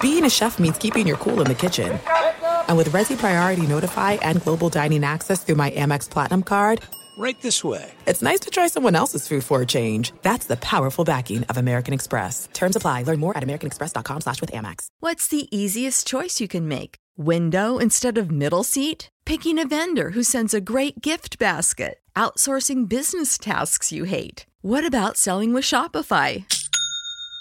Being a chef means keeping your cool in the kitchen. And with Resy Priority Notify and Global Dining Access through my Amex Platinum card, right this way. It's nice to try someone else's food for a change. That's the powerful backing of American Express. Terms apply. Learn more at americanexpress.com slash with Amex. What's the easiest choice you can make? Window instead of middle seat? Picking a vendor who sends a great gift basket? Outsourcing business tasks you hate? What about selling with Shopify?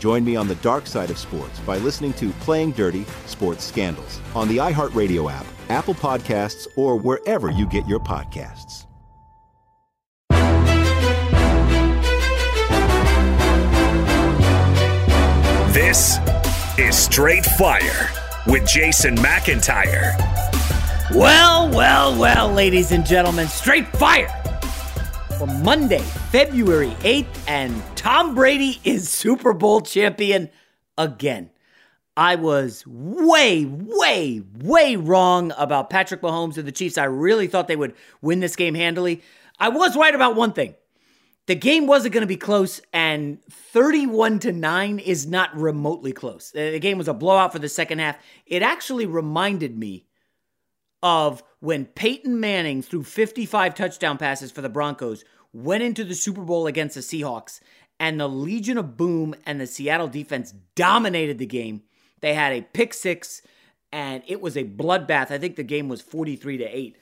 Join me on the dark side of sports by listening to Playing Dirty Sports Scandals on the iHeartRadio app, Apple Podcasts, or wherever you get your podcasts. This is Straight Fire with Jason McIntyre. Well, well, well, ladies and gentlemen, straight fire for Monday, February 8th, and Tom Brady is Super Bowl champion again. I was way, way, way wrong about Patrick Mahomes and the Chiefs. I really thought they would win this game handily. I was right about one thing. The game wasn't going to be close, and 31 to 9 is not remotely close. The game was a blowout for the second half. It actually reminded me of when Peyton Manning threw 55 touchdown passes for the Broncos, went into the Super Bowl against the Seahawks, and the Legion of Boom and the Seattle defense dominated the game. They had a pick six, and it was a bloodbath. I think the game was 43 to 8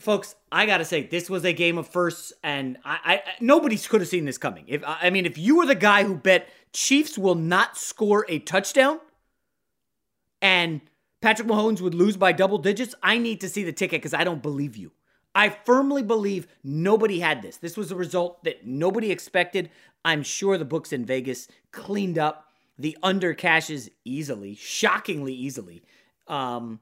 folks, I gotta say, this was a game of firsts, and I, I nobody could have seen this coming. If I mean, if you were the guy who bet Chiefs will not score a touchdown, and Patrick Mahomes would lose by double digits, I need to see the ticket because I don't believe you. I firmly believe nobody had this. This was a result that nobody expected. I'm sure the books in Vegas cleaned up the under cashes easily, shockingly easily, um,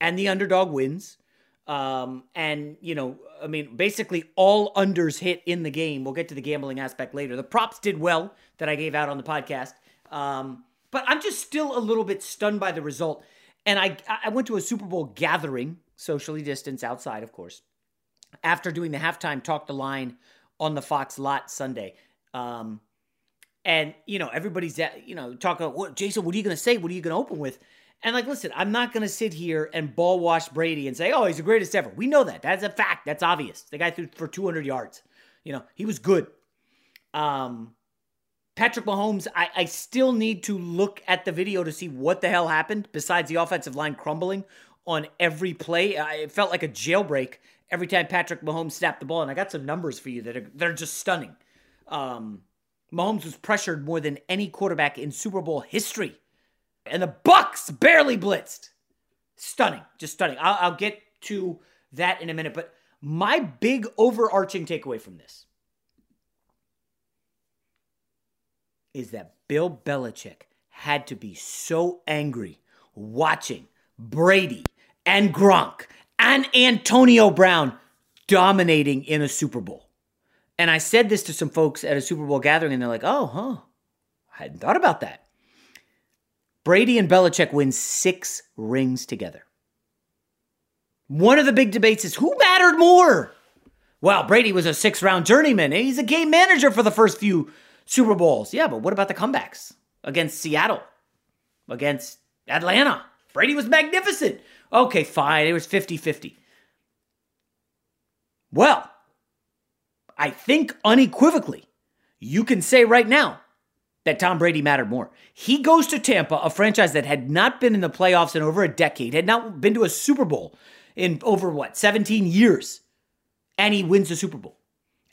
and the underdog wins. Um, and you know, I mean, basically all unders hit in the game. We'll get to the gambling aspect later. The props did well that I gave out on the podcast. Um, but I'm just still a little bit stunned by the result. And I I went to a Super Bowl gathering, socially distanced outside, of course, after doing the halftime talk the line on the Fox lot Sunday. Um, and you know, everybody's you know talking. What Jason? What are you going to say? What are you going to open with? And like, listen, I'm not going to sit here and ball wash Brady and say, oh, he's the greatest ever. We know that. That's a fact. That's obvious. The guy threw for 200 yards. You know, he was good. Um, Patrick Mahomes, I, I still need to look at the video to see what the hell happened besides the offensive line crumbling on every play. It felt like a jailbreak every time Patrick Mahomes snapped the ball. And I got some numbers for you that are they're just stunning. Um, Mahomes was pressured more than any quarterback in Super Bowl history, and the Bucks barely blitzed. Stunning, just stunning. I'll, I'll get to that in a minute, but my big overarching takeaway from this is that Bill Belichick had to be so angry watching Brady and Gronk and Antonio Brown dominating in a Super Bowl. And I said this to some folks at a Super Bowl gathering, and they're like, oh, huh. I hadn't thought about that. Brady and Belichick win six rings together. One of the big debates is who mattered more? Well, Brady was a six round journeyman. He's a game manager for the first few Super Bowls. Yeah, but what about the comebacks against Seattle, against Atlanta? Brady was magnificent. Okay, fine. It was 50 50. Well, I think unequivocally, you can say right now that Tom Brady mattered more. He goes to Tampa, a franchise that had not been in the playoffs in over a decade, had not been to a Super Bowl in over what, 17 years, and he wins the Super Bowl.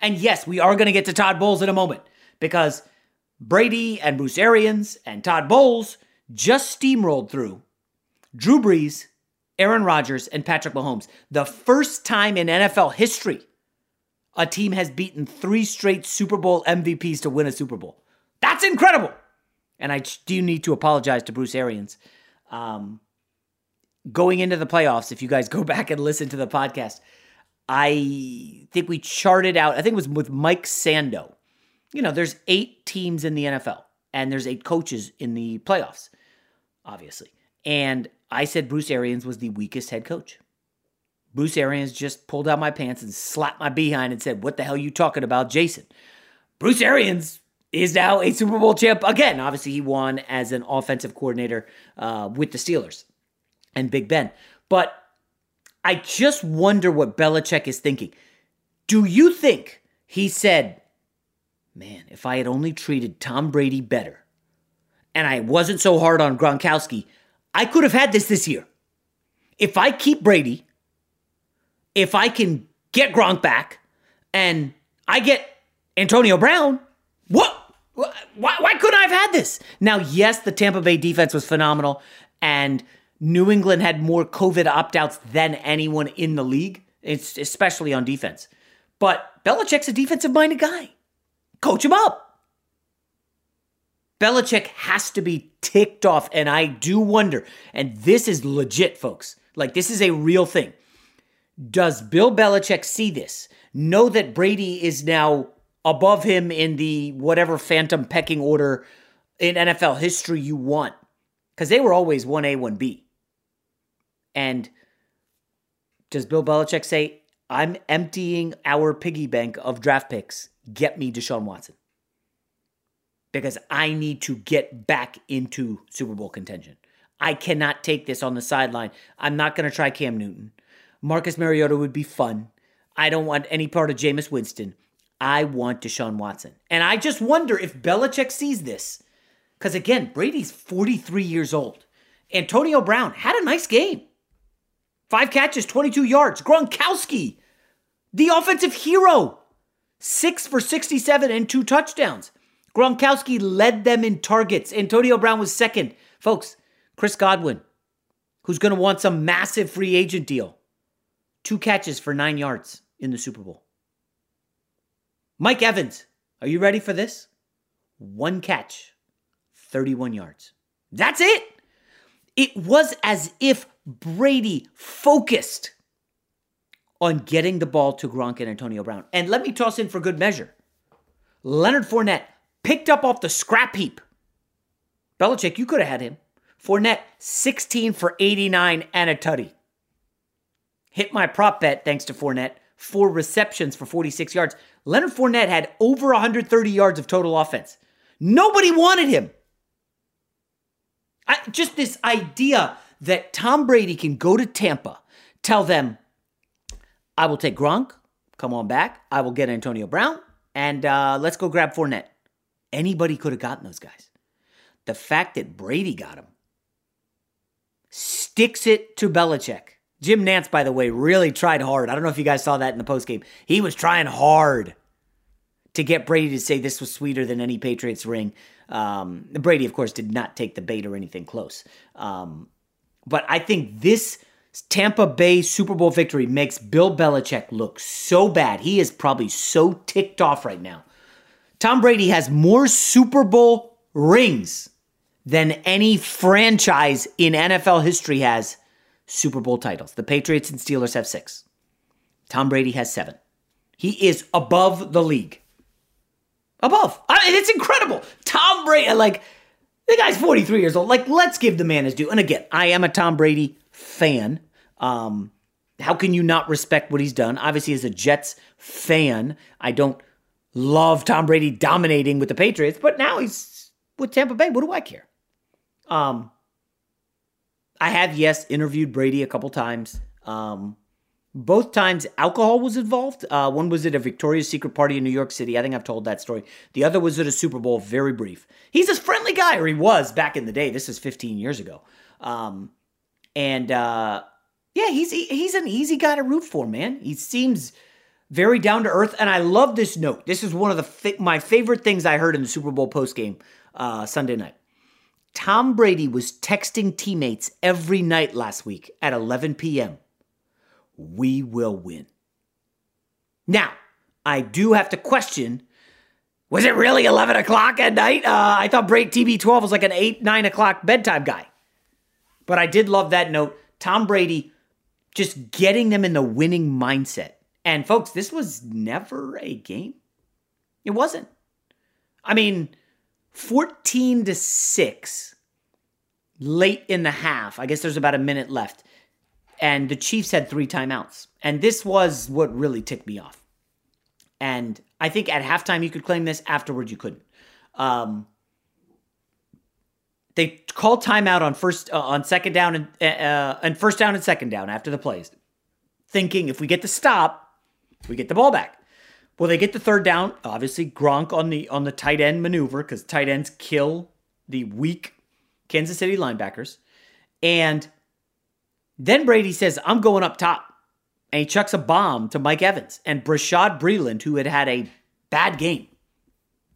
And yes, we are going to get to Todd Bowles in a moment because Brady and Bruce Arians and Todd Bowles just steamrolled through Drew Brees, Aaron Rodgers, and Patrick Mahomes. The first time in NFL history a team has beaten three straight Super Bowl MVPs to win a Super Bowl. That's incredible. And I do need to apologize to Bruce Arians. Um, going into the playoffs, if you guys go back and listen to the podcast, I think we charted out, I think it was with Mike Sando. You know, there's eight teams in the NFL, and there's eight coaches in the playoffs, obviously. And I said Bruce Arians was the weakest head coach. Bruce Arians just pulled out my pants and slapped my behind and said, What the hell are you talking about, Jason? Bruce Arians is now a Super Bowl champ again. Obviously, he won as an offensive coordinator uh, with the Steelers and Big Ben. But I just wonder what Belichick is thinking. Do you think he said, Man, if I had only treated Tom Brady better and I wasn't so hard on Gronkowski, I could have had this this year. If I keep Brady, if I can get Gronk back and I get Antonio Brown, what? Why, why couldn't I have had this? Now, yes, the Tampa Bay defense was phenomenal, and New England had more COVID opt outs than anyone in the league, especially on defense. But Belichick's a defensive minded guy. Coach him up. Belichick has to be ticked off. And I do wonder, and this is legit, folks. Like, this is a real thing. Does Bill Belichick see this? Know that Brady is now above him in the whatever phantom pecking order in NFL history you want? Because they were always 1A, 1B. And does Bill Belichick say, I'm emptying our piggy bank of draft picks? Get me Deshaun Watson because I need to get back into Super Bowl contention. I cannot take this on the sideline. I'm not going to try Cam Newton. Marcus Mariota would be fun. I don't want any part of Jameis Winston. I want Deshaun Watson. And I just wonder if Belichick sees this. Because again, Brady's 43 years old. Antonio Brown had a nice game. Five catches, 22 yards. Gronkowski, the offensive hero, six for 67 and two touchdowns. Gronkowski led them in targets. Antonio Brown was second. Folks, Chris Godwin, who's going to want some massive free agent deal, two catches for nine yards in the Super Bowl. Mike Evans, are you ready for this? One catch, 31 yards. That's it. It was as if Brady focused on getting the ball to Gronk and Antonio Brown. And let me toss in for good measure Leonard Fournette, picked up off the scrap heap. Belichick, you could have had him. Fournette, 16 for 89 and a tutty. Hit my prop bet thanks to Fournette. Four receptions for 46 yards. Leonard Fournette had over 130 yards of total offense. Nobody wanted him. I, just this idea that Tom Brady can go to Tampa, tell them, I will take Gronk, come on back. I will get Antonio Brown, and uh, let's go grab Fournette. Anybody could have gotten those guys. The fact that Brady got them sticks it to Belichick. Jim Nantz, by the way, really tried hard. I don't know if you guys saw that in the postgame. He was trying hard to get Brady to say this was sweeter than any Patriots ring. Um, Brady, of course, did not take the bait or anything close. Um, but I think this Tampa Bay Super Bowl victory makes Bill Belichick look so bad. He is probably so ticked off right now. Tom Brady has more Super Bowl rings than any franchise in NFL history has Super Bowl titles. The Patriots and Steelers have six. Tom Brady has seven. He is above the league. Above. I mean, it's incredible. Tom Brady, like, the guy's 43 years old. Like, let's give the man his due. And again, I am a Tom Brady fan. Um, how can you not respect what he's done? Obviously, as a Jets fan, I don't love Tom Brady dominating with the Patriots, but now he's with Tampa Bay. What do I care? Um, I have, yes, interviewed Brady a couple times. Um, both times alcohol was involved. Uh, one was at a Victoria's Secret party in New York City. I think I've told that story. The other was at a Super Bowl, very brief. He's a friendly guy, or he was back in the day. This is 15 years ago. Um, and uh, yeah, he's he's an easy guy to root for, man. He seems very down to earth, and I love this note. This is one of the my favorite things I heard in the Super Bowl postgame uh, Sunday night. Tom Brady was texting teammates every night last week at 11 p.m. We will win. Now, I do have to question was it really 11 o'clock at night? Uh, I thought Brady TB12 was like an 8, 9 o'clock bedtime guy. But I did love that note. Tom Brady just getting them in the winning mindset. And folks, this was never a game. It wasn't. I mean, 14 to 6 late in the half. I guess there's about a minute left. And the Chiefs had three timeouts. And this was what really ticked me off. And I think at halftime you could claim this, afterwards you couldn't. Um, they called timeout on first uh, on second down and uh, uh, and first down and second down after the plays, thinking if we get the stop, we get the ball back. Well, they get the third down. Obviously, Gronk on the on the tight end maneuver because tight ends kill the weak Kansas City linebackers. And then Brady says, "I'm going up top," and he chucks a bomb to Mike Evans and Bashaud Breeland, who had had a bad game.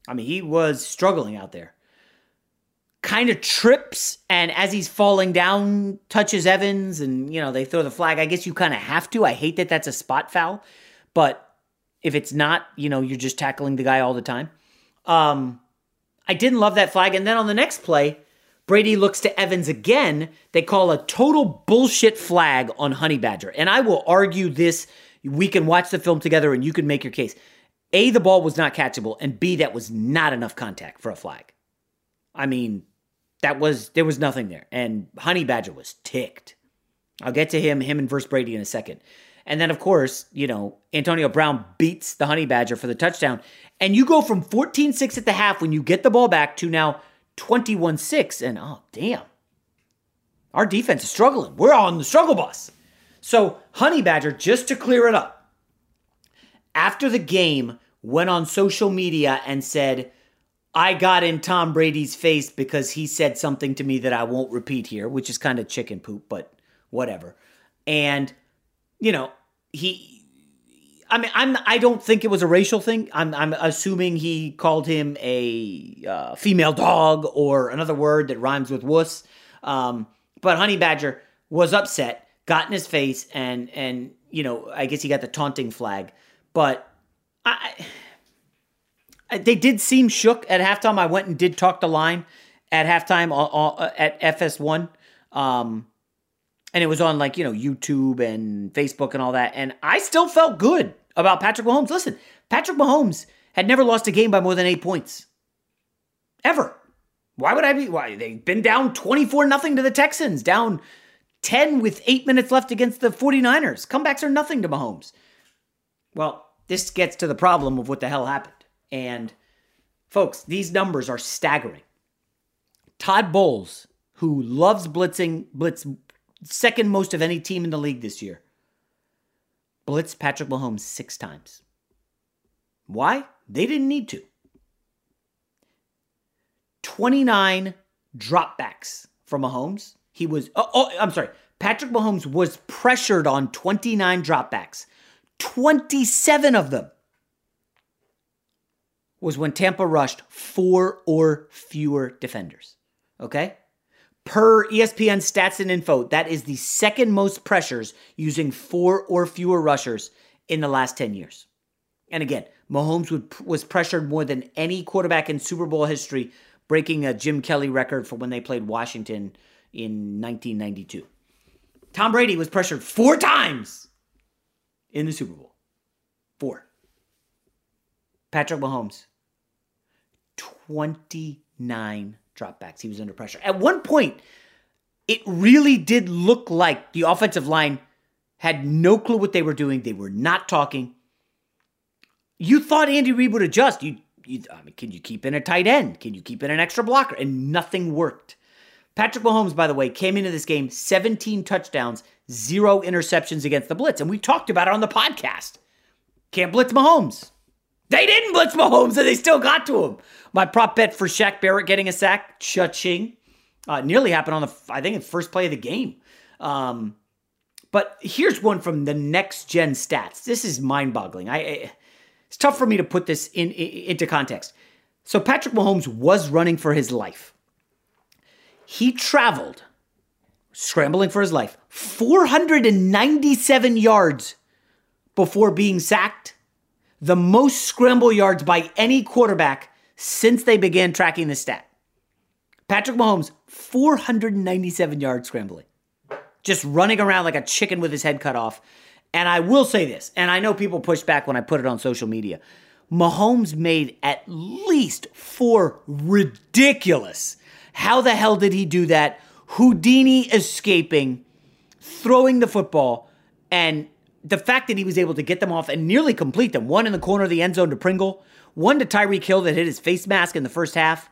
I mean, he was struggling out there. Kind of trips, and as he's falling down, touches Evans, and you know they throw the flag. I guess you kind of have to. I hate that that's a spot foul, but if it's not, you know, you're just tackling the guy all the time. Um, I didn't love that flag. And then on the next play, Brady looks to Evans again. They call a total bullshit flag on Honey Badger. And I will argue this. We can watch the film together and you can make your case. A, the ball was not catchable, and B, that was not enough contact for a flag. I mean, that was there was nothing there. And Honey Badger was ticked. I'll get to him, him and verse Brady in a second. And then, of course, you know, Antonio Brown beats the Honey Badger for the touchdown. And you go from 14 6 at the half when you get the ball back to now 21 6. And oh, damn. Our defense is struggling. We're on the struggle bus. So, Honey Badger, just to clear it up, after the game, went on social media and said, I got in Tom Brady's face because he said something to me that I won't repeat here, which is kind of chicken poop, but whatever. And you know, he I mean, I'm I don't think it was a racial thing. I'm I'm assuming he called him a uh, female dog or another word that rhymes with wuss. Um, but Honey Badger was upset, got in his face, and and you know, I guess he got the taunting flag. But I, I they did seem shook at halftime. I went and did talk the line at halftime uh, uh, at FS1. Um, and it was on like you know YouTube and Facebook and all that. And I still felt good about Patrick Mahomes. Listen, Patrick Mahomes had never lost a game by more than eight points, ever. Why would I be? Why they've been down twenty four nothing to the Texans, down ten with eight minutes left against the 49ers. Comebacks are nothing to Mahomes. Well, this gets to the problem of what the hell happened. And folks, these numbers are staggering. Todd Bowles, who loves blitzing, blitz second most of any team in the league this year. Blitz Patrick Mahomes six times. Why? They didn't need to. 29 dropbacks from Mahomes He was, oh, oh, I'm sorry. Patrick Mahomes was pressured on 29 dropbacks. 27 of them was when Tampa rushed four or fewer defenders. Okay? Per ESPN stats and info, that is the second most pressures using four or fewer rushers in the last 10 years. And again, Mahomes would, was pressured more than any quarterback in Super Bowl history, breaking a Jim Kelly record for when they played Washington in 1992. Tom Brady was pressured four times in the Super Bowl. Four. Patrick Mahomes, 29 dropbacks. He was under pressure. At one point, it really did look like the offensive line had no clue what they were doing. They were not talking. You thought Andy Reid would adjust. You, you I mean, can you keep in a tight end? Can you keep in an extra blocker? And nothing worked. Patrick Mahomes, by the way, came into this game 17 touchdowns, zero interceptions against the blitz. And we talked about it on the podcast. Can't blitz Mahomes. They didn't blitz Mahomes and they still got to him. My prop bet for Shaq Barrett getting a sack, cha-ching, uh, nearly happened on the, I think, the first play of the game. Um, but here's one from the next gen stats. This is mind boggling. I, I, it's tough for me to put this in, in, into context. So Patrick Mahomes was running for his life. He traveled, scrambling for his life, 497 yards before being sacked, the most scramble yards by any quarterback since they began tracking the stat. Patrick Mahomes, 497 yards scrambling, just running around like a chicken with his head cut off. And I will say this, and I know people push back when I put it on social media. Mahomes made at least four ridiculous. How the hell did he do that? Houdini escaping, throwing the football, and the fact that he was able to get them off and nearly complete them one in the corner of the end zone to Pringle, one to Tyreek Hill that hit his face mask in the first half,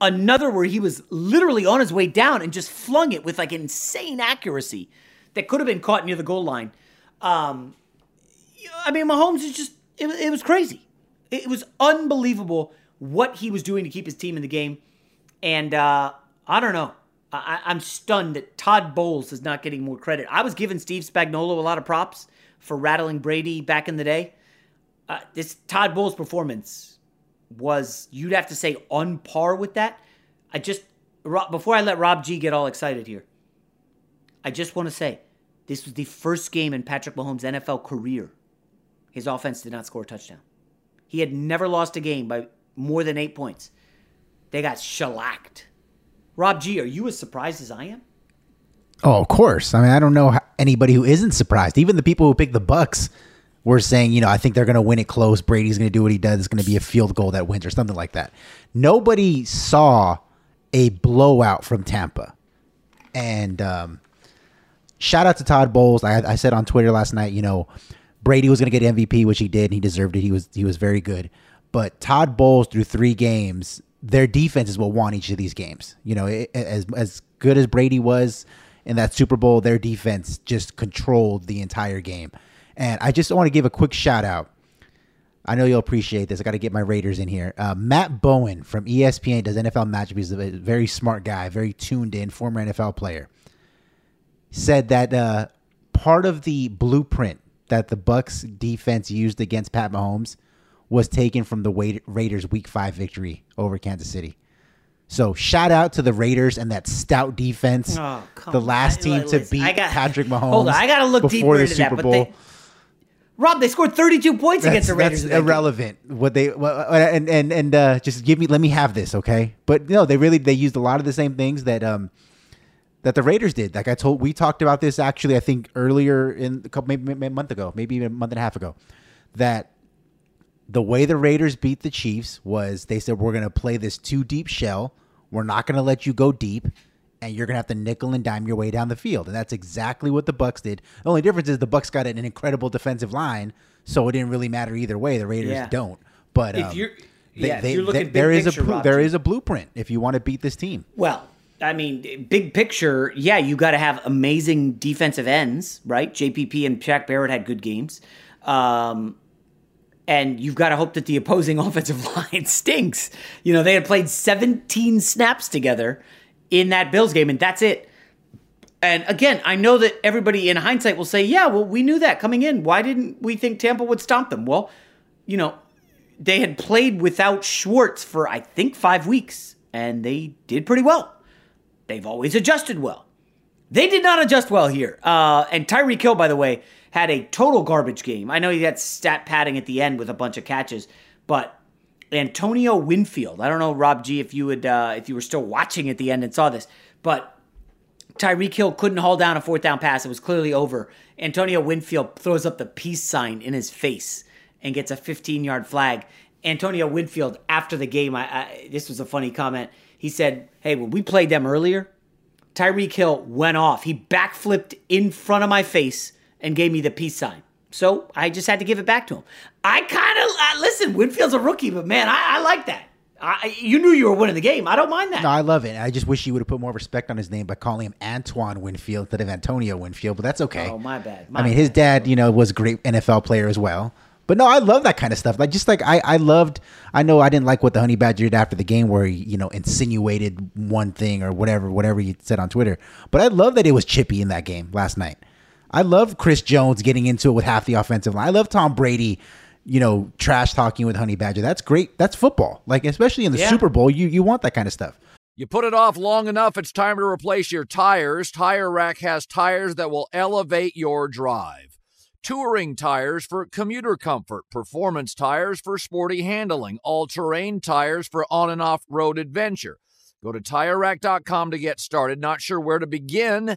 another where he was literally on his way down and just flung it with like insane accuracy that could have been caught near the goal line. Um, I mean, Mahomes is just, it, it was crazy. It was unbelievable what he was doing to keep his team in the game. And uh, I don't know. I, am stunned that Todd Bowles is not getting more credit. I was giving Steve Spagnuolo a lot of props for rattling Brady back in the day. Uh, this Todd Bowles performance was, you'd have to say, on par with that. I just, before I let Rob G get all excited here, I just want to say this was the first game in Patrick Mahomes' NFL career. His offense did not score a touchdown. He had never lost a game by more than eight points. They got shellacked Rob G, are you as surprised as I am? Oh, of course. I mean, I don't know anybody who isn't surprised. Even the people who picked the Bucks were saying, you know, I think they're going to win it close. Brady's going to do what he does. It's going to be a field goal that wins or something like that. Nobody saw a blowout from Tampa. And um, shout out to Todd Bowles. I, I said on Twitter last night, you know, Brady was going to get MVP, which he did. And he deserved it. He was he was very good. But Todd Bowles through three games their defenses will want each of these games. You know, as as good as Brady was in that Super Bowl, their defense just controlled the entire game. And I just want to give a quick shout out. I know you'll appreciate this. I got to get my Raiders in here. Uh, Matt Bowen from ESPN does NFL matchups. He's a very smart guy, very tuned in, former NFL player. Said that uh, part of the blueprint that the Bucks defense used against Pat Mahomes was taken from the Raiders' Week Five victory over Kansas City. So shout out to the Raiders and that stout defense. Oh, the last team to beat got, Patrick Mahomes. Hold on, I got to look deeper into Super that. Bowl. But they, Rob, they scored 32 points that's, against the Raiders. That's irrelevant. What they and and and uh, just give me, let me have this, okay? But no, they really they used a lot of the same things that um that the Raiders did. Like I told, we talked about this actually. I think earlier in a couple maybe, maybe a month ago, maybe even a month and a half ago, that the way the Raiders beat the Chiefs was they said we're going to play this two deep shell. We're not going to let you go deep, and you're going to have to nickel and dime your way down the field. And that's exactly what the Bucks did. The only difference is the Bucks got an incredible defensive line, so it didn't really matter either way. The Raiders yeah. don't. But um, if you're they, yeah, they, if you're looking they, there is picture, a there is a blueprint if you want to beat this team. Well, I mean, big picture, yeah, you got to have amazing defensive ends, right? JPP and Shaq Barrett had good games. Um, and you've got to hope that the opposing offensive line stinks. You know, they had played 17 snaps together in that Bills game, and that's it. And again, I know that everybody in hindsight will say, yeah, well, we knew that coming in. Why didn't we think Tampa would stomp them? Well, you know, they had played without Schwartz for, I think, five weeks, and they did pretty well. They've always adjusted well. They did not adjust well here. Uh, and Tyreek Hill, by the way, had a total garbage game. I know he had stat padding at the end with a bunch of catches, but Antonio Winfield. I don't know, Rob G, if you would, uh, if you were still watching at the end and saw this, but Tyreek Hill couldn't hold down a fourth down pass. It was clearly over. Antonio Winfield throws up the peace sign in his face and gets a 15 yard flag. Antonio Winfield, after the game, I, I, this was a funny comment. He said, Hey, when we played them earlier, Tyreek Hill went off. He backflipped in front of my face and gave me the peace sign. So I just had to give it back to him. I kind of listen. Winfield's a rookie, but man, I, I like that. I, you knew you were winning the game. I don't mind that. No, I love it. I just wish you would have put more respect on his name by calling him Antoine Winfield instead of Antonio Winfield, but that's okay. Oh, my bad. My I mean, bad. his dad, you know, was a great NFL player as well. But no, I love that kind of stuff. Like just like I, I loved. I know I didn't like what the Honey Badger did after the game, where he, you know, insinuated one thing or whatever, whatever he said on Twitter. But I love that it was chippy in that game last night. I love Chris Jones getting into it with half the offensive line. I love Tom Brady, you know, trash talking with Honey Badger. That's great. That's football. Like especially in the Yeah. Super Bowl, you you want that kind of stuff. You put it off long enough, it's time to replace your tires. Tire Rack has tires that will elevate your drive. Touring tires for commuter comfort, performance tires for sporty handling, all terrain tires for on and off road adventure. Go to tirerack.com to get started. Not sure where to begin?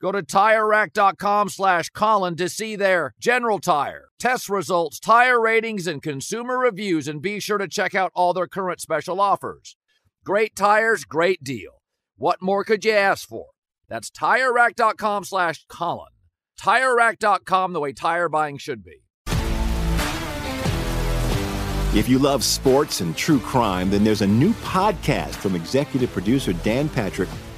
Go to TireRack.com slash Colin to see their general tire, test results, tire ratings, and consumer reviews, and be sure to check out all their current special offers. Great tires, great deal. What more could you ask for? That's TireRack.com slash Colin. TireRack.com, the way tire buying should be. If you love sports and true crime, then there's a new podcast from executive producer Dan Patrick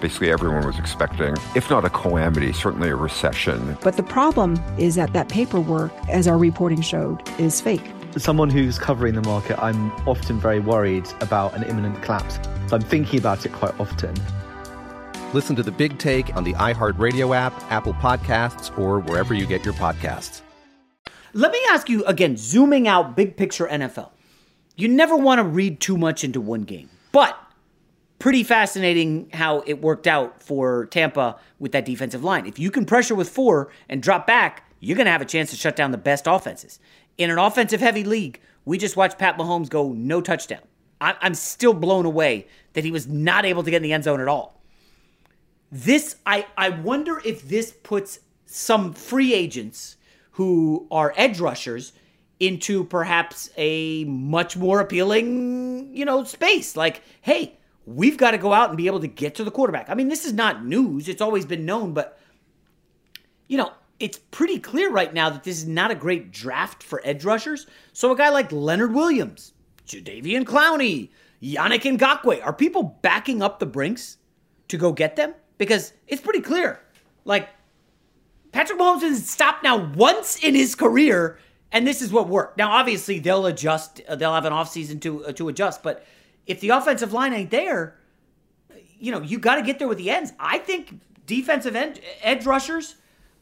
Basically, everyone was expecting, if not a calamity, certainly a recession. But the problem is that that paperwork, as our reporting showed, is fake. As someone who's covering the market, I'm often very worried about an imminent collapse. So I'm thinking about it quite often. Listen to the big take on the iHeartRadio app, Apple Podcasts, or wherever you get your podcasts. Let me ask you again, zooming out, big picture NFL. You never want to read too much into one game, but pretty fascinating how it worked out for Tampa with that defensive line. If you can pressure with four and drop back, you're going to have a chance to shut down the best offenses. In an offensive heavy league, we just watched Pat Mahomes go no touchdown. I'm still blown away that he was not able to get in the end zone at all. This, I, I wonder if this puts some free agents who are edge rushers into perhaps a much more appealing, you know, space. Like, hey, we've got to go out and be able to get to the quarterback. I mean, this is not news. It's always been known, but you know, it's pretty clear right now that this is not a great draft for edge rushers. So a guy like Leonard Williams, Jadeveon Clowney, Yannick Ngakoue, are people backing up the Brinks to go get them? Because it's pretty clear. Like Patrick Mahomes has stopped now once in his career, and this is what worked. Now, obviously, they'll adjust. They'll have an offseason to uh, to adjust. But if the offensive line ain't there, you know, you got to get there with the ends. I think defensive end, edge rushers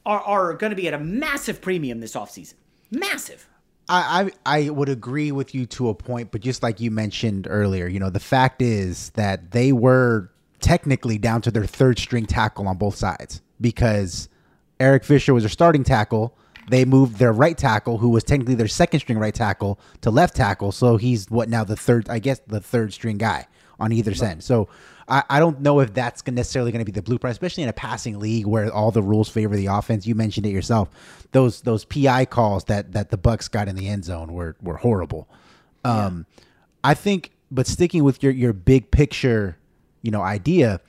are, are going to be at a massive premium this offseason. Massive. I, I I would agree with you to a point, but just like you mentioned earlier, you know, the fact is that they were technically down to their third string tackle on both sides because Eric Fisher was their starting tackle. They moved their right tackle, who was technically their second string right tackle, to left tackle. So he's what now the third, I guess, the third string guy on either right. end. So I, I don't know if that's necessarily going to be the blueprint, especially in a passing league where all the rules favor the offense. You mentioned it yourself; those those PI calls that that the Bucks got in the end zone were were horrible. Um, yeah. I think, but sticking with your your big picture, you know, idea.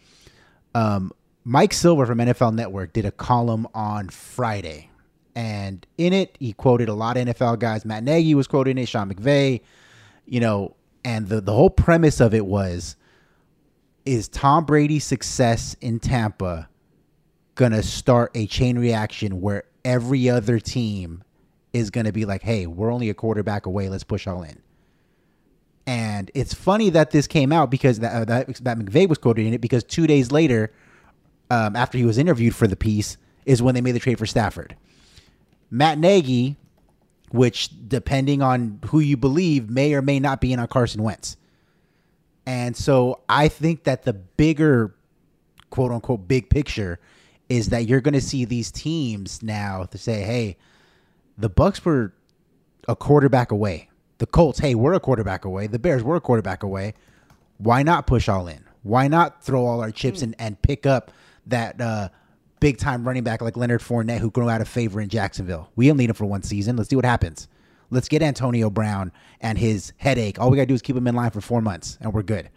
Um, Mike Silver from NFL Network did a column on Friday. And in it, he quoted a lot of NFL guys. Matt Nagy was quoting it, Sean McVay, you know, and the, the whole premise of it was is Tom Brady's success in Tampa going to start a chain reaction where every other team is going to be like, hey, we're only a quarterback away. Let's push all in. And it's funny that this came out because that, uh, that, that McVay was quoted in it because two days later, um, after he was interviewed for the piece, is when they made the trade for Stafford. Matt Nagy, which depending on who you believe, may or may not be in on Carson Wentz. And so I think that the bigger, quote unquote, big picture is that you're going to see these teams now to say, hey, the Bucks were a quarterback away. The Colts, hey, we're a quarterback away. The Bears, we're a quarterback away. Why not push all in? Why not throw all our chips in and pick up that uh, big time running back like Leonard Fournette who grew out of favor in Jacksonville. We only need him for one season. Let's see what happens. Let's get Antonio Brown and his headache. All we got to do is keep him in line for four months and we're good.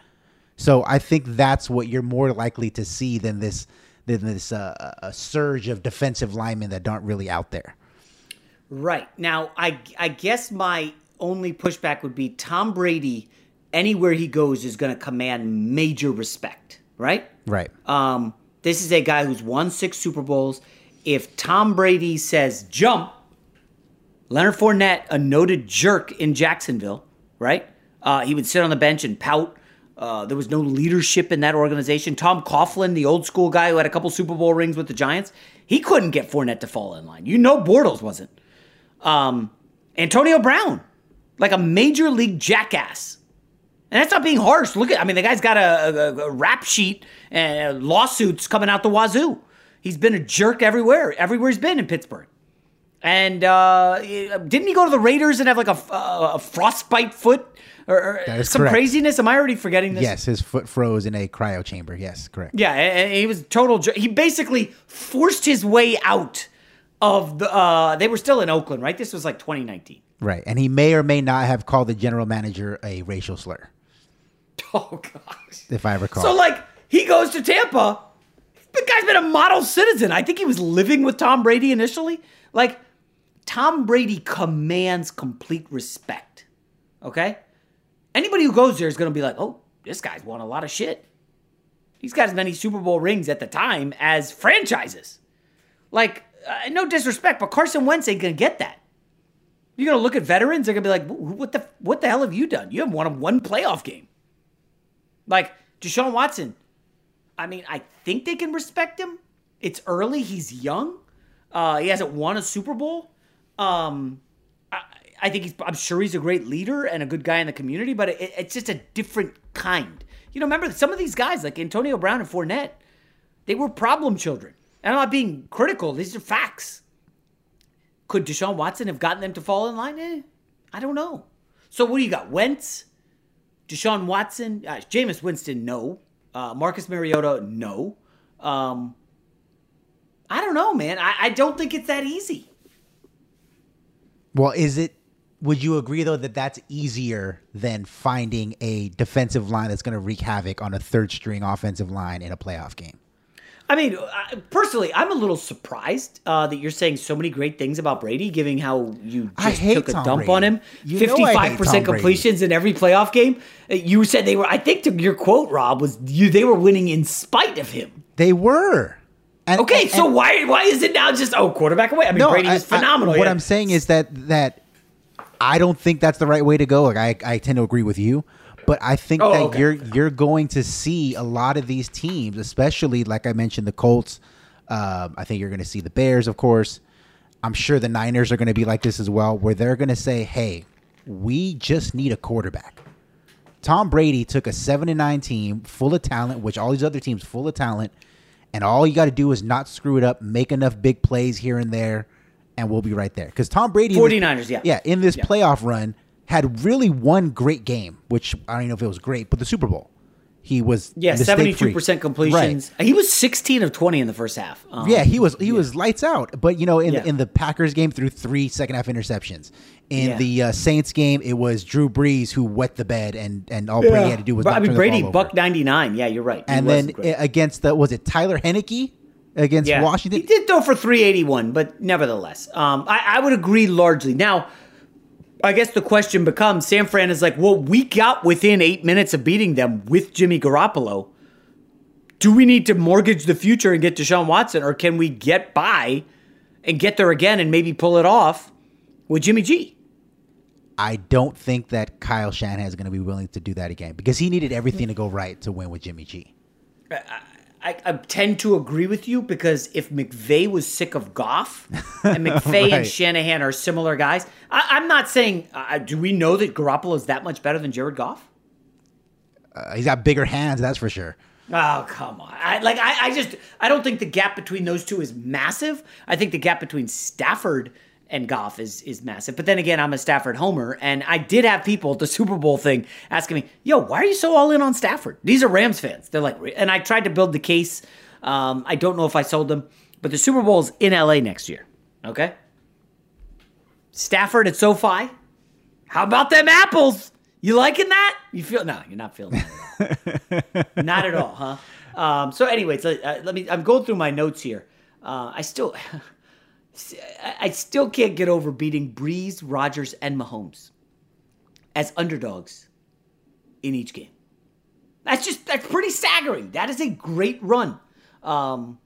So I think that's what you're more likely to see than this than this uh, a surge of defensive linemen that aren't really out there. Right now, I I guess my only pushback would be Tom Brady. Anywhere he goes is going to command major respect. Right. Right. Um, this is a guy who's won six Super Bowls. If Tom Brady says jump, Leonard Fournette, a noted jerk in Jacksonville, right? Uh, he would sit on the bench and pout. Uh, there was no leadership in that organization. Tom Coughlin, the old school guy who had a couple Super Bowl rings with the Giants, he couldn't get Fournette to fall in line. You know Bortles wasn't. Um, Antonio Brown, like a major league jackass. And that's not being harsh. Look at, I mean, the guy's got a, a, a rap sheet and lawsuits coming out the wazoo. He's been a jerk everywhere, everywhere he's been in Pittsburgh. And uh, didn't he go to the Raiders and have like a, a frostbite foot or, or some correct. craziness? Am I already forgetting this? Yes, his foot froze in a cryo chamber. Yes, correct. Yeah, and he was total. jer- He basically forced his way out of the. Uh, they were still in Oakland, right? This was like 2019. Right. And he may or may not have called the general manager a racial slur. Oh gosh. If I recall. So like he goes to Tampa. The guy's been a model citizen. I think he was living with Tom Brady initially. Like Tom Brady commands complete respect. Okay? Anybody who goes there is going to be like, "Oh, this guy's won a lot of shit." He's got as many Super Bowl rings at the time as franchises. Like, uh, no disrespect, but Carson Wentz ain't going to get that. You're going to look at veterans, they're going to be like, "What the what the hell have you done? You haven't won one playoff game." Like Deshaun Watson, I mean, I think they can respect him. It's early. He's young. Uh, he hasn't won a Super Bowl. Um, I, I think he's. I'm sure he's a great leader and a good guy in the community, but it, it's just a different kind. You know, remember some of these guys like Antonio Brown and Fournette, they were problem children. And I'm not being critical. These are facts. Could Deshaun Watson have gotten them to fall in line? Eh, I don't know. So what do you got? Wentz, Deshaun Watson, uh, Jameis Winston, no. Uh, Marcus Mariota, no. Um, I don't know, man. I, I don't think it's that easy. Well, is it? Would you agree though that that's easier than finding a defensive line that's going to wreak havoc on a third string offensive line in a playoff game? I mean, I- personally, I'm a little surprised uh, that you're saying so many great things about Brady, given how you just took a Tom dump Brady. on him. You know I hate 55% Tom Brady. completions in every playoff game. Uh, You said they were, I think to your quote, Rob, was you they were winning in spite of him. They were. And, okay, and- so and- why why is it now just, oh, quarterback away? I mean, Brady was I- I- phenomenal. what yeah. I'm saying is that that I don't think that's the right way to go. Like I, I tend to agree with you, but I think Oh, that okay. you're you're going to see a lot of these teams, especially like I mentioned, the Colts. Um, I think you're going to see the Bears, of course. I'm sure the Niners are going to be like this as well, where they're going to say, "Hey, we just need a quarterback." Tom Brady took a seven and nine team full of talent, which all these other teams full of talent, and all you got to do is not screw it up, make enough big plays here and there, and we'll be right there. Because Tom Brady, in this- 49ers, yeah. yeah, in this Yeah. playoff run, had really one great game, which I don't even know if it was great, but the Super Bowl, he was yeah, 72% completions. He was 16 of 20 in the first half. Um, yeah, he was he was lights out. But you know, in Yeah. in the Packers game, threw three second half interceptions. In Yeah. the uh, Saints game, it was Drew Brees who wet the bed, and and all Brady had to do was I mean, Brady, buck 99. Yeah, you're right. He and then great. uh, against the was it Tyler Heinicke against Yeah. Washington? He did throw for 381, but nevertheless, um, I, I would agree largely. Now, I guess the question becomes San Fran is like, well, we got within eight minutes of beating them with Jimmy Garoppolo. Do we need to mortgage the future and get Deshaun Watson, or can we get by and get there again and maybe pull it off with Jimmy G? I don't think that Kyle Shanahan is going to be willing to do that again because he needed everything to go right to win with Jimmy G. I, I tend to agree with you because if McVay was sick of Goff and McVay and Shanahan are similar guys, I, I'm not saying. Uh, do we know that Garoppolo is that much better than Jared Goff? Uh, he's got bigger hands, that's for sure. Oh come on! I, like I, I just I don't think the gap between those two is massive. I think the gap between Stafford and Goff is is massive. But then again, I'm a Stafford homer, and I did have people at the Super Bowl thing asking me, "Yo, why are you so all in on Stafford?" These are Rams fans. They're like, and I tried to build the case. Um, I don't know if I sold them, but the Super Bowl is in LA next year. Okay, Stafford at SoFi. How about them apples? You liking that? You feel no? You're not feeling that. Not at all, huh? Um, so, anyways, let, uh, let me. I'm going through my notes here. Uh, I still, I- I still can't get over beating Brees, Rodgers, and Mahomes as underdogs in each game. That's just that's pretty staggering. That is a great run. Um,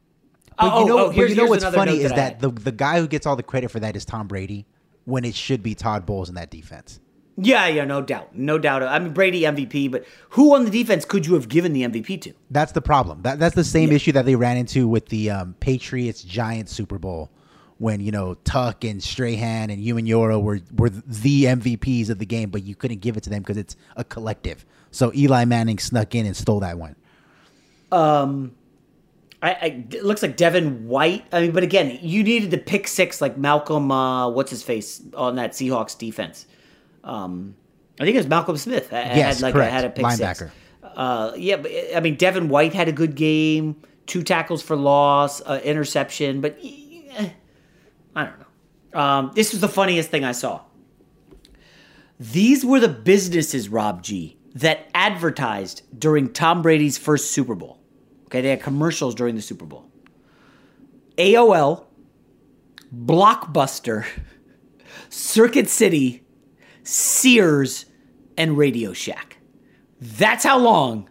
But oh, you know, oh, but here's- you know what's funny is I that the the guy who gets all the credit for that is Tom Brady, when it should be Todd Bowles in that defense. yeah, yeah, no doubt, no doubt. I mean, Brady MVP, but who on the defense could you have given the MVP to? That's the problem. That that's the same issue that they ran into with the um, Patriots Giants Super Bowl, when you know Tuck and Strahan and Umenyiora were were the MVPs of the game, but you couldn't give it to them because it's a collective. So Eli Manning snuck in and stole that one. Um, I, I it looks like Devin White. I mean, but again, you needed the pick six like Malcolm. Uh, what's his face on that Seahawks defense? Um, I think it was Malcolm Smith. yes, had like correct. had a pick Linebacker. six. Uh, yeah, but I mean, Devin White had a good game. Two tackles for loss, uh, interception, but eh, I don't know. Um, this was the funniest thing I saw. These were the businesses, Rob G, that advertised during Tom Brady's first Super Bowl. Okay, they had commercials during the Super Bowl. AOL, Blockbuster, Circuit City, Sears, and Radio Shack. That's how long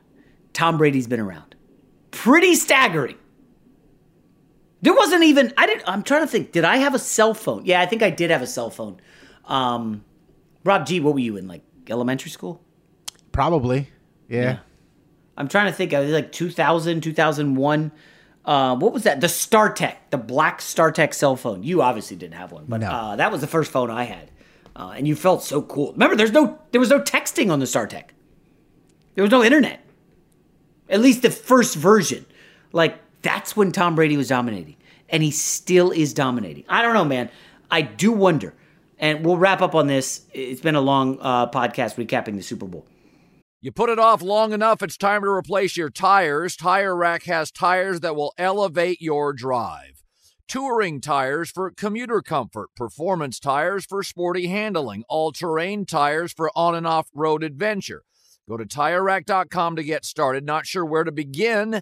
Tom Brady's been around. Pretty staggering. There wasn't even I didn't I'm trying to think, did I have a cell phone? Yeah, I think I did have a cell phone. Um Rob G, what were you in like elementary school? Probably. Yeah. I'm trying to think. I was like 2000, 2001. Uh, what was that? The StarTAC, the black StarTAC cell phone. You obviously didn't have one, but No. uh, that was the first phone I had, uh, and you felt so cool. Remember, there's no, there was no texting on the StarTAC. There was no internet. At least the first version. Like that's when Tom Brady was dominating, and he still is dominating. I don't know, man. I do wonder, and we'll wrap up on this. It's been a long uh, podcast recapping the Super Bowl. You put it off long enough, it's time to replace your tires. Tire Rack has tires that will elevate your drive. Touring tires for commuter comfort, performance tires for sporty handling, all terrain tires for on and off road adventure. Go to tirerack.com to get started. Not sure where to begin?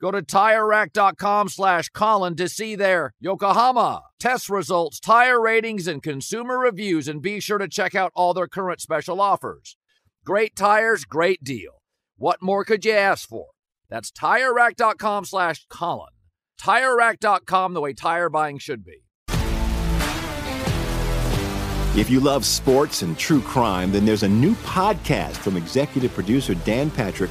Go to TireRack.com slash Colin to see their Yokohama test results, tire ratings, and consumer reviews, and be sure to check out all their current special offers. Great tires, great deal. What more could you ask for? That's TireRack.com slash Colin. TireRack.com, the way tire buying should be. If you love sports and true crime, then there's a new podcast from executive producer Dan Patrick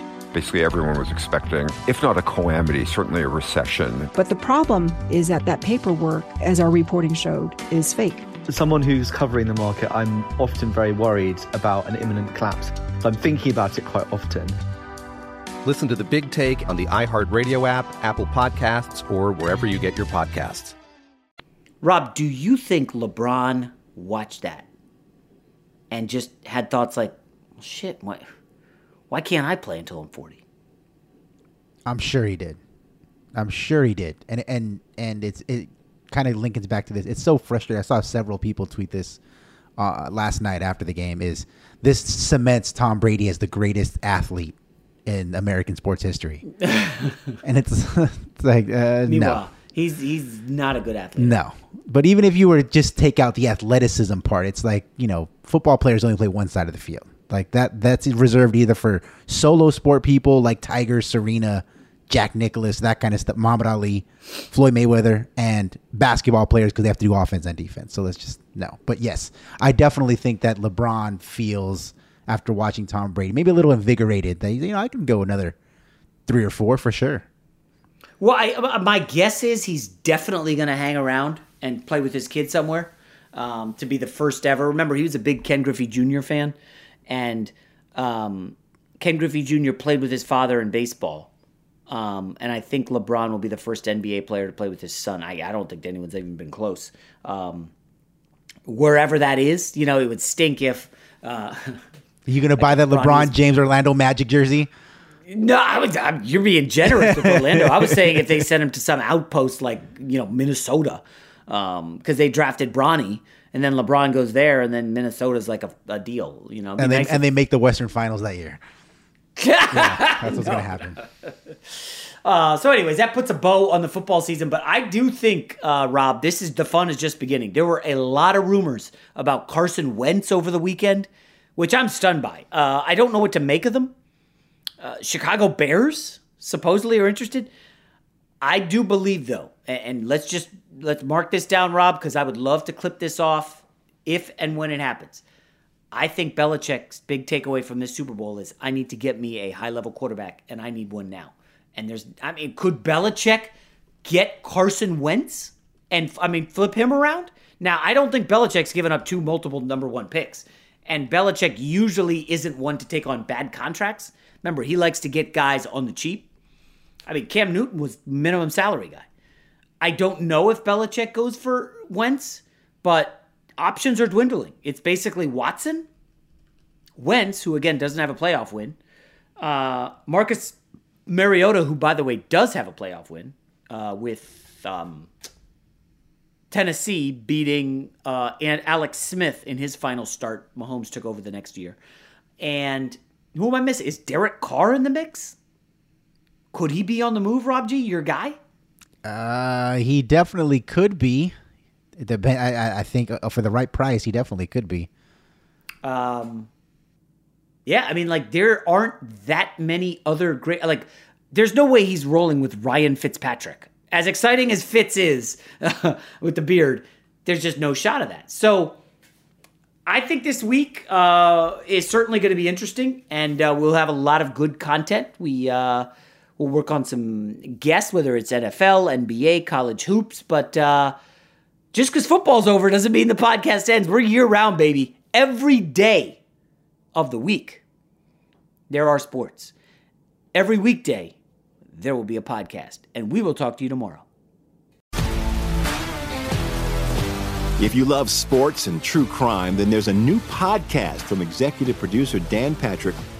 Basically, everyone was expecting, if not a calamity, certainly a recession. But the problem is that that paperwork, as our reporting showed, is fake. As someone who's covering the market, I'm often very worried about an imminent collapse. I'm thinking about it quite often. Listen to the big take on the iHeartRadio app, Apple Podcasts, or wherever you get your podcasts. Rob, do you think LeBron watched that and just had thoughts like, shit, why, why can't I play until I'm 40? I'm sure he did. I'm sure he did. And and and it's it kind of links back to this. It's so frustrating. I saw several people tweet this uh, last night after the game. Is this cements Tom Brady as the greatest athlete in American sports history? and it's, it's like uh, no. He's he's not a good athlete. No. But even if you were to just take out the athleticism part, it's like, you know, football players only play one side of the field. Like that that's reserved either for solo sport people like Tiger, Serena, Jack Nicklaus, that kind of stuff, Muhammad Ali, Floyd Mayweather, and basketball players because they have to do offense and defense. So let's just no. But yes, I definitely think that LeBron feels after watching Tom Brady, maybe a little invigorated that you know I can go another three or four for sure. Well, I, my guess is he's definitely going to hang around and play with his kid somewhere um, to be the first ever. Remember, he was a big Ken Griffey Jr. fan, and um, Ken Griffey Jr. played with his father in baseball. Um, and I think LeBron will be the first NBA player to play with his son. I, I don't think anyone's even been close. Um, wherever that is, you know, it would stink if. Uh, you gonna buy that LeBron James Orlando Magic jersey? No, I was. I'm, you're being generous with Orlando. I was saying if they sent him to some outpost like you know Minnesota, because um, they drafted Bronny, and then LeBron goes there, and then Minnesota's like a, a deal, you know. And they nice and if, they make the Western Finals that year. yeah, that's what's no. gonna happen. Uh, so, anyways, that puts a bow on the football season. But I do think, uh, Rob, this is the fun is just beginning. There were a lot of rumors about Carson Wentz over the weekend, which I'm stunned by. Uh, I don't know what to make of them. Uh, Chicago Bears supposedly are interested. I do believe though, and, and let's just let's mark this down, Rob, because I would love to clip this off if and when it happens. I think Belichick's big takeaway from this Super Bowl is I need to get me a high level quarterback, and I need one now. And there's, I mean, could Belichick get Carson Wentz and I mean flip him around? Now I don't think Belichick's given up two multiple number one picks, and Belichick usually isn't one to take on bad contracts. Remember, he likes to get guys on the cheap. I mean, Cam Newton was minimum salary guy. I don't know if Belichick goes for Wentz, but options are dwindling. It's basically Watson, Wentz, who again doesn't have a playoff win, uh, Marcus Mariota, who by the way does have a playoff win uh, with um, Tennessee beating uh, and Alex Smith in his final start. Mahomes took over the next year, and who am I missing? Is Derek Carr in the mix? Could he be on the move, Rob G? Your guy? Uh, he definitely could be. The I, I think uh, for the right price, he definitely could be. Um, yeah, I mean, like there aren't that many other great. Like, there's no way he's rolling with Ryan Fitzpatrick. As exciting as Fitz is with the beard, there's just no shot of that. So I think this week uh, is certainly going to be interesting, and uh, we'll have a lot of good content. We uh, will work on some guests, whether it's NFL, NBA, college hoops. But uh, just because football's over doesn't mean the podcast ends. We're year round, baby. Every day of the week, there are sports. Every weekday, there will be a podcast. And we will talk to you tomorrow. If you love sports and true crime, then there's a new podcast from executive producer Dan Patrick